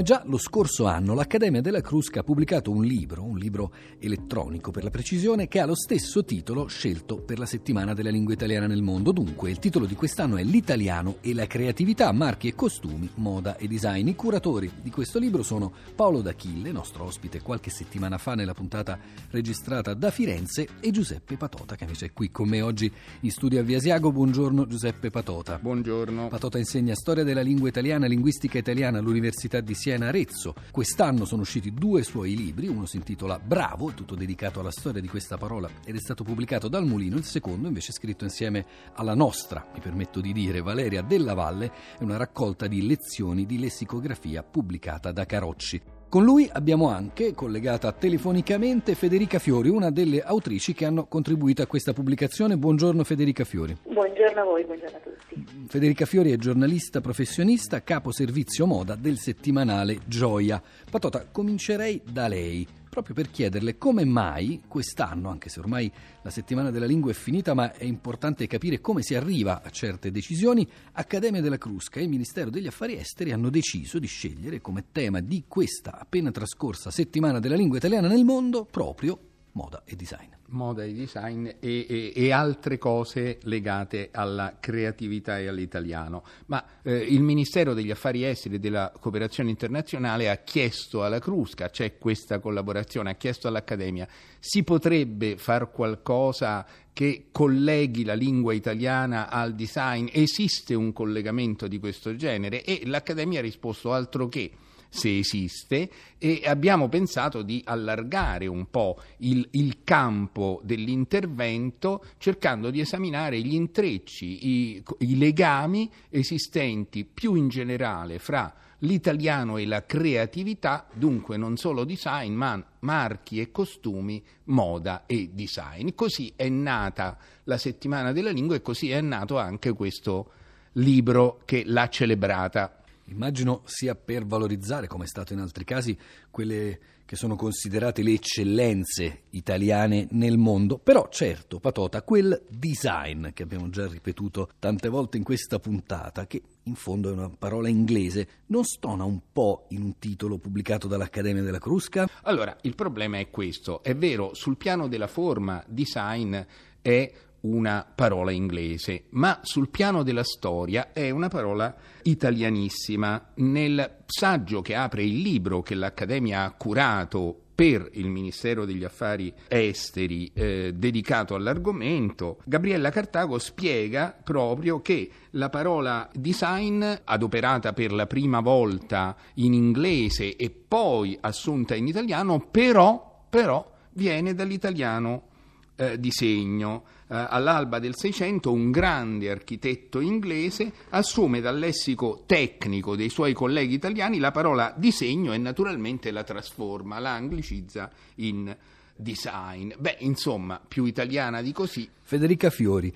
Come già lo scorso anno, l'Accademia della Crusca ha pubblicato un libro, un libro elettronico per la precisione, che ha lo stesso titolo scelto per la settimana della lingua italiana nel mondo. Dunque, il titolo di quest'anno è L'italiano e la creatività, marchi e costumi, moda e design. I curatori di questo libro sono Paolo D'Achille, nostro ospite qualche settimana fa nella puntata registrata da Firenze, e Giuseppe Patota, che invece è qui con me oggi in studio a Viasiago. Buongiorno Giuseppe Patota. Buongiorno. Patota insegna storia della lingua italiana linguistica italiana all'Università di Siena Arezzo. Quest'anno sono usciti due suoi libri, uno si intitola Bravo, tutto dedicato alla storia di questa parola ed è stato pubblicato dal Mulino, il secondo invece scritto insieme alla nostra, mi permetto di dire, Valeria Della Valle, è una raccolta di lezioni di lessicografia pubblicata da Carocci. Con lui abbiamo anche, collegata telefonicamente, Federica Fiori, una delle autrici che hanno contribuito a questa pubblicazione. Buongiorno Federica Fiori. Buongiorno a voi, buongiorno a tutti. Federica Fiori è giornalista professionista, capo servizio moda del settimanale Gioia. Patota, comincerei da lei proprio per chiederle come mai quest'anno, anche se ormai la settimana della lingua è finita, ma è importante capire come si arriva a certe decisioni, Accademia della Crusca e il Ministero degli Affari Esteri hanno deciso di scegliere come tema di questa appena trascorsa settimana della lingua italiana nel mondo proprio moda e design moda e design e, e, e, altre cose legate alla creatività e all'italiano. Ma eh, il Ministero degli Affari Esteri e della Cooperazione Internazionale ha chiesto alla Crusca, c'è questa collaborazione, ha chiesto all'Accademia, si potrebbe fare qualcosa che colleghi la lingua italiana al design? Esiste un collegamento di questo genere? E l'Accademia ha risposto altro che se esiste, e abbiamo pensato di allargare un po' il, il campo dell'intervento cercando di esaminare gli intrecci, i, i legami esistenti più in generale fra l'italiano e la creatività, dunque non solo design, ma marchi e costumi, moda e design. Così è nata la settimana della lingua e così è nato anche questo libro che l'ha celebrata Immagino sia per valorizzare, come è stato in altri casi, quelle che sono considerate le eccellenze italiane nel mondo. Però certo, Patota, quel design che abbiamo già ripetuto tante volte in questa puntata, che in fondo è una parola inglese, non stona un po' in un titolo pubblicato dall'Accademia della Crusca? Allora, il problema è questo. È vero, sul piano della forma, design è una parola inglese, ma sul piano della storia è una parola italianissima. Nel saggio che apre il libro che l'Accademia ha curato per il Ministero degli Affari Esteri eh, dedicato all'argomento, Gabriella Cartago spiega proprio che la parola design, adoperata per la prima volta in inglese e poi assunta in italiano, però, però viene dall'italiano eh, disegno. Eh, all'alba del Seicento un grande architetto inglese assume dal lessico tecnico dei suoi colleghi italiani la parola disegno e naturalmente la trasforma, la anglicizza in design. Beh, insomma, più italiana di così. Federica Fiori.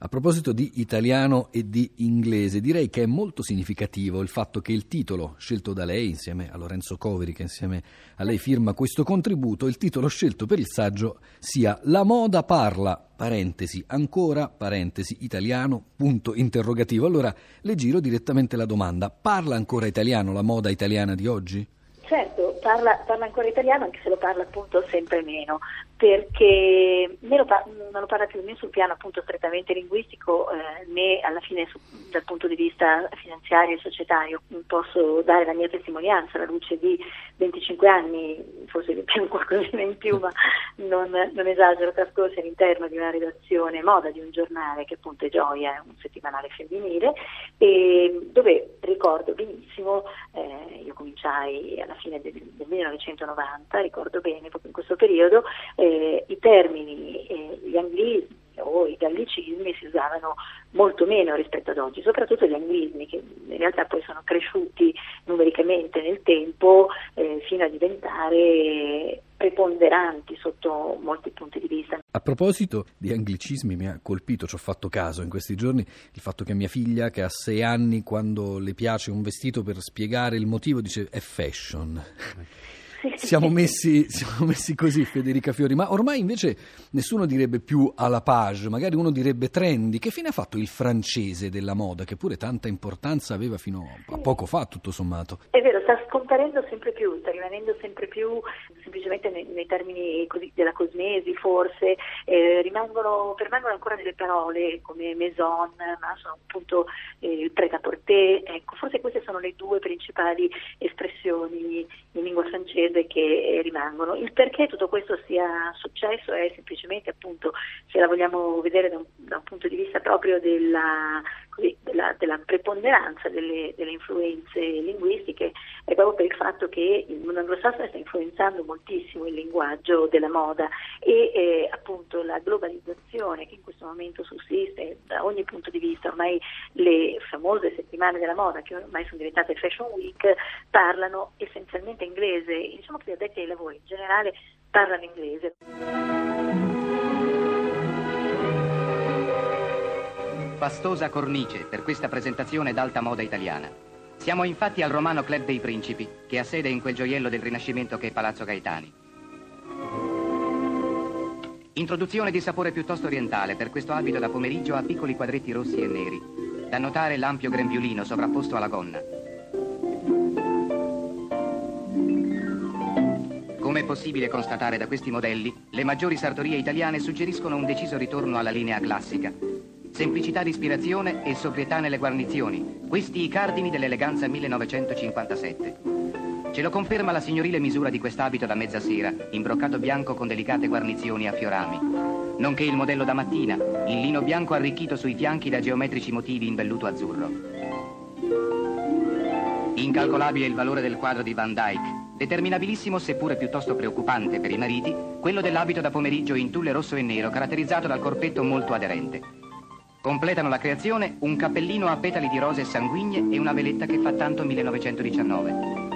A proposito di italiano e di inglese, direi che è molto significativo il fatto che il titolo scelto da lei, insieme a Lorenzo Coveri, che insieme a lei firma questo contributo, il titolo scelto per il saggio sia La moda parla, parentesi, ancora, parentesi, italiano, punto interrogativo. Allora le giro direttamente la domanda, parla ancora italiano la moda italiana di oggi? Parla, parla, ancora italiano anche se lo parla appunto sempre meno, perché lo par- non lo parla più né sul piano appunto strettamente linguistico eh, né alla fine su, dal punto di vista finanziario e societario. Posso dare la mia testimonianza alla luce di 25 anni, forse di più qualcosina in più, ma non, non esagero, trascorsi all'interno di una redazione moda di un giornale che appunto è Gioia, è un settimanale femminile, dove ricordo benissimo, eh, io cominciai alla fine del, del 1990, ricordo bene proprio in questo periodo, eh, i termini, eh, gli anglismi o i gallicismi si usavano molto meno rispetto ad oggi, soprattutto gli anglismi che in realtà poi sono cresciuti numericamente nel tempo eh, fino a diventare preponderanti sotto molti punti di vista. A proposito di anglicismi mi ha colpito, ci ho fatto caso in questi giorni, il fatto che mia figlia che ha sei anni quando le piace un vestito per spiegare il motivo dice è fashion. Siamo messi, siamo messi, così, Federica Fiori, ma ormai invece nessuno direbbe più à la page, magari uno direbbe trendy. Che fine ha fatto il francese della moda, che pure tanta importanza aveva fino a poco fa, tutto sommato? È vero, sta scomparendo sempre più, sta rimanendo sempre più semplicemente nei, nei termini così, della cosmesi forse, eh, rimangono, permangono ancora delle parole come maison, ma sono appunto eh, prêt-à-porter, ecco, forse queste sono le due principali espressioni in lingua francese che eh, rimangono. Il perché tutto questo sia successo è semplicemente appunto, se la vogliamo vedere da un, da un punto di vista proprio della così, della, della, preponderanza delle, delle, influenze linguistiche è proprio per il fatto che il mondo anglosassone sta influenzando moltissimo il linguaggio della moda e eh, appunto la globalizzazione che in questo momento sussiste da ogni punto di vista, ormai le famose settimane della moda che ormai sono diventate Fashion Week parlano essenzialmente inglese, diciamo che gli addetti ai lavori in generale parlano inglese. Fastosa cornice per questa presentazione d'alta moda italiana. Siamo infatti al Romano Club dei Principi, che ha sede in quel gioiello del Rinascimento che è Palazzo Gaetani. Introduzione di sapore piuttosto orientale per questo abito da pomeriggio a piccoli quadretti rossi e neri. Da notare l'ampio grembiulino sovrapposto alla gonna. Come è possibile constatare da questi modelli, le maggiori sartorie italiane suggeriscono un deciso ritorno alla linea classica, Semplicità di ispirazione e sobrietà nelle guarnizioni. Questi i cardini dell'eleganza 1957. Ce lo conferma la signorile misura di quest'abito da mezza sera, in broccato bianco con delicate guarnizioni a fiorami. Nonché il modello da mattina, in lino bianco arricchito sui fianchi da geometrici motivi in velluto azzurro. Incalcolabile il valore del quadro di Van Dyck, Determinabilissimo, seppure piuttosto preoccupante per i mariti, quello dell'abito da pomeriggio in tulle rosso e nero, caratterizzato dal corpetto molto aderente. Completano la creazione un cappellino a petali di rose sanguigne e una veletta che fa tanto 1919.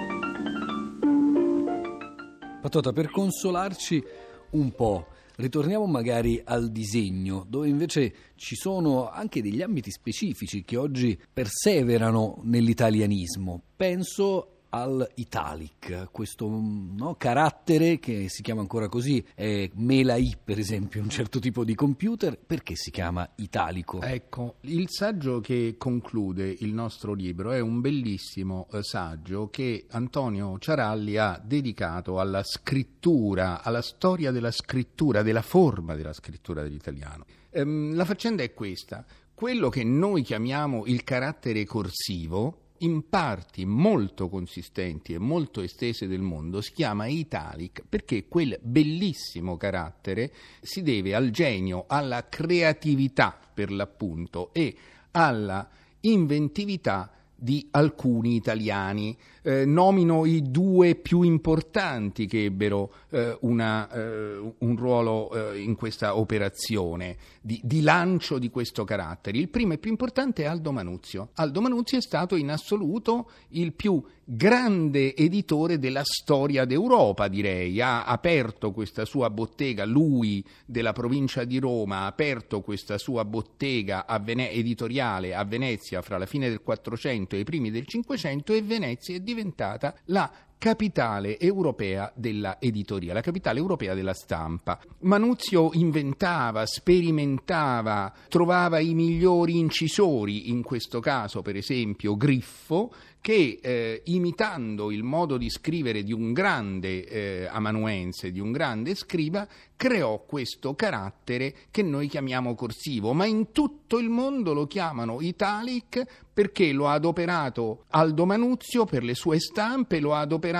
Patota, per consolarci un po', ritorniamo magari al disegno, dove invece ci sono anche degli ambiti specifici che oggi perseverano nell'italianismo. Penso al italic, questo no, carattere che si chiama ancora così, è Mela I per esempio, un certo tipo di computer, perché si chiama italico? Ecco, il saggio che conclude il nostro libro è un bellissimo eh, saggio che Antonio Ciaralli ha dedicato alla scrittura, alla storia della scrittura, della forma della scrittura dell'italiano. Ehm, la faccenda è questa, quello che noi chiamiamo il carattere corsivo, in parti molto consistenti e molto estese del mondo si chiama italic perché quel bellissimo carattere si deve al genio, alla creatività per l'appunto e alla inventività di alcuni italiani. Eh, nomino i due più importanti che ebbero eh, una, eh, un ruolo eh, in questa operazione di, di, lancio di questo carattere. Il primo e più importante è Aldo Manuzio. Aldo Manuzio è stato in assoluto il più grande editore della storia d'Europa, direi. Ha aperto questa sua bottega, lui della provincia di Roma, ha aperto questa sua bottega a Vene- editoriale a Venezia fra la fine del 400 e i primi del 500 e Venezia è diventata la capitale europea della editoria, la capitale europea della stampa. Manuzio inventava, sperimentava, trovava i migliori incisori, in questo caso per esempio Griffo, che eh, imitando il modo di scrivere di un grande eh, amanuense, di un grande scriba, creò questo carattere che noi chiamiamo corsivo, ma in tutto il mondo lo chiamano italic perché lo ha adoperato Aldo Manuzio per le sue stampe, lo ha adoperato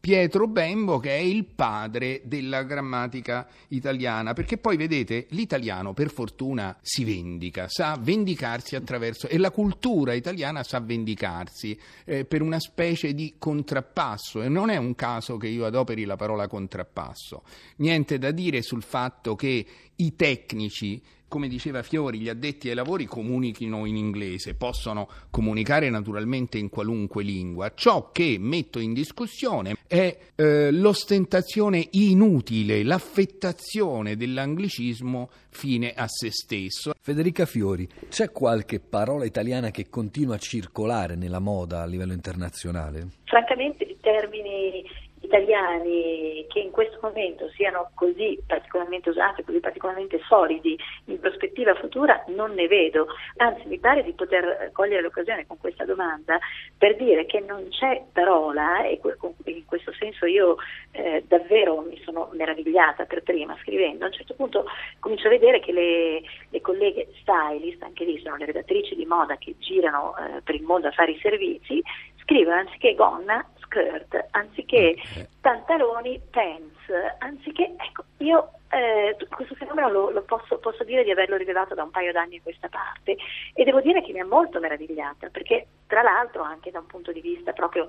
Pietro Bembo che è il padre della grammatica italiana, perché poi vedete l'italiano per fortuna si vendica, sa vendicarsi attraverso e la cultura italiana sa vendicarsi eh, per una specie di contrappasso e non è un caso che io adoperi la parola contrappasso. Niente da dire sul fatto che i tecnici come diceva Fiori, gli addetti ai lavori comunichino in inglese, possono comunicare naturalmente in qualunque lingua. Ciò che metto in discussione è eh, l'ostentazione inutile, l'affettazione dell'anglicismo fine a se stesso. Federica Fiori, c'è qualche parola italiana che continua a circolare nella moda a livello internazionale? Francamente, i termini italiani che in questo momento siano così particolarmente usati, così particolarmente solidi in prospettiva futura, non ne vedo. Anzi, mi pare di poter cogliere l'occasione con questa domanda per dire che non c'è parola, e in questo senso io eh, davvero mi sono meravigliata per prima scrivendo, a un certo punto comincio a vedere che le, le colleghe stylist, anche lì sono le redattrici di moda che girano eh, per il mondo a fare i servizi, scrivono anziché gonna skirt, anziché pantaloni pants, anziché, ecco, io eh, questo fenomeno lo, lo posso, posso, dire di averlo rilevato da un paio d'anni a questa parte e devo dire che mi ha molto meravigliata perché tra l'altro anche da un punto di vista proprio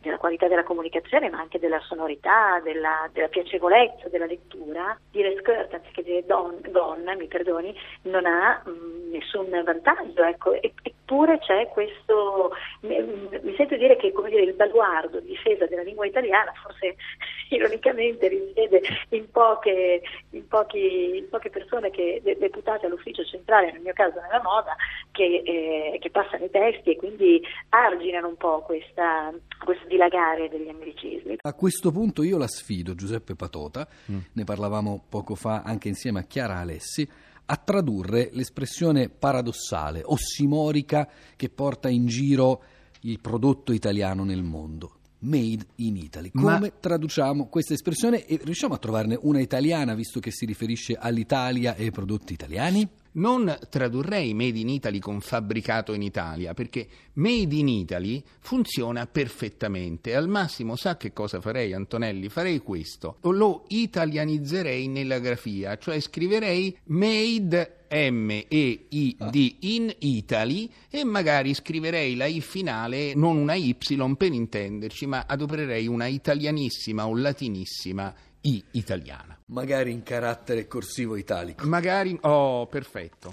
della qualità della comunicazione ma anche della sonorità, della, della piacevolezza della lettura, dire skirt anziché dire don, donna, mi perdoni, non ha mh, mm, nessun vantaggio, ecco, eppure c'è questo, mi, mi sento dire che dire, il baluardo di difesa della lingua italiana forse ironicamente risiede in poche in, pochi, in poche persone che, deputate all'ufficio centrale, nel mio caso nella moda, che, eh, che passano i testi e quindi arginano un po' questa, questo dilagare degli anglicismi. A questo punto io la sfido, Giuseppe Patota, mm. ne parlavamo poco fa anche insieme a Chiara Alessi, a tradurre l'espressione paradossale, ossimorica, che porta in giro il prodotto italiano nel mondo made in Italy. Come Ma... traduciamo questa espressione e riusciamo a trovarne una italiana visto che si riferisce all'Italia e ai prodotti italiani? Non tradurrei Made in Italy con fabbricato in Italia, perché Made in Italy funziona perfettamente. Al massimo, sa che cosa farei, Antonelli? Farei questo. Lo italianizzerei nella grafia, cioè scriverei Made M-E-I-D in Italy e magari scriverei la I finale, non una Y per intenderci, ma adopererei una italianissima o latinissima I italiana. Magari in carattere corsivo italico. Magari, oh, perfetto.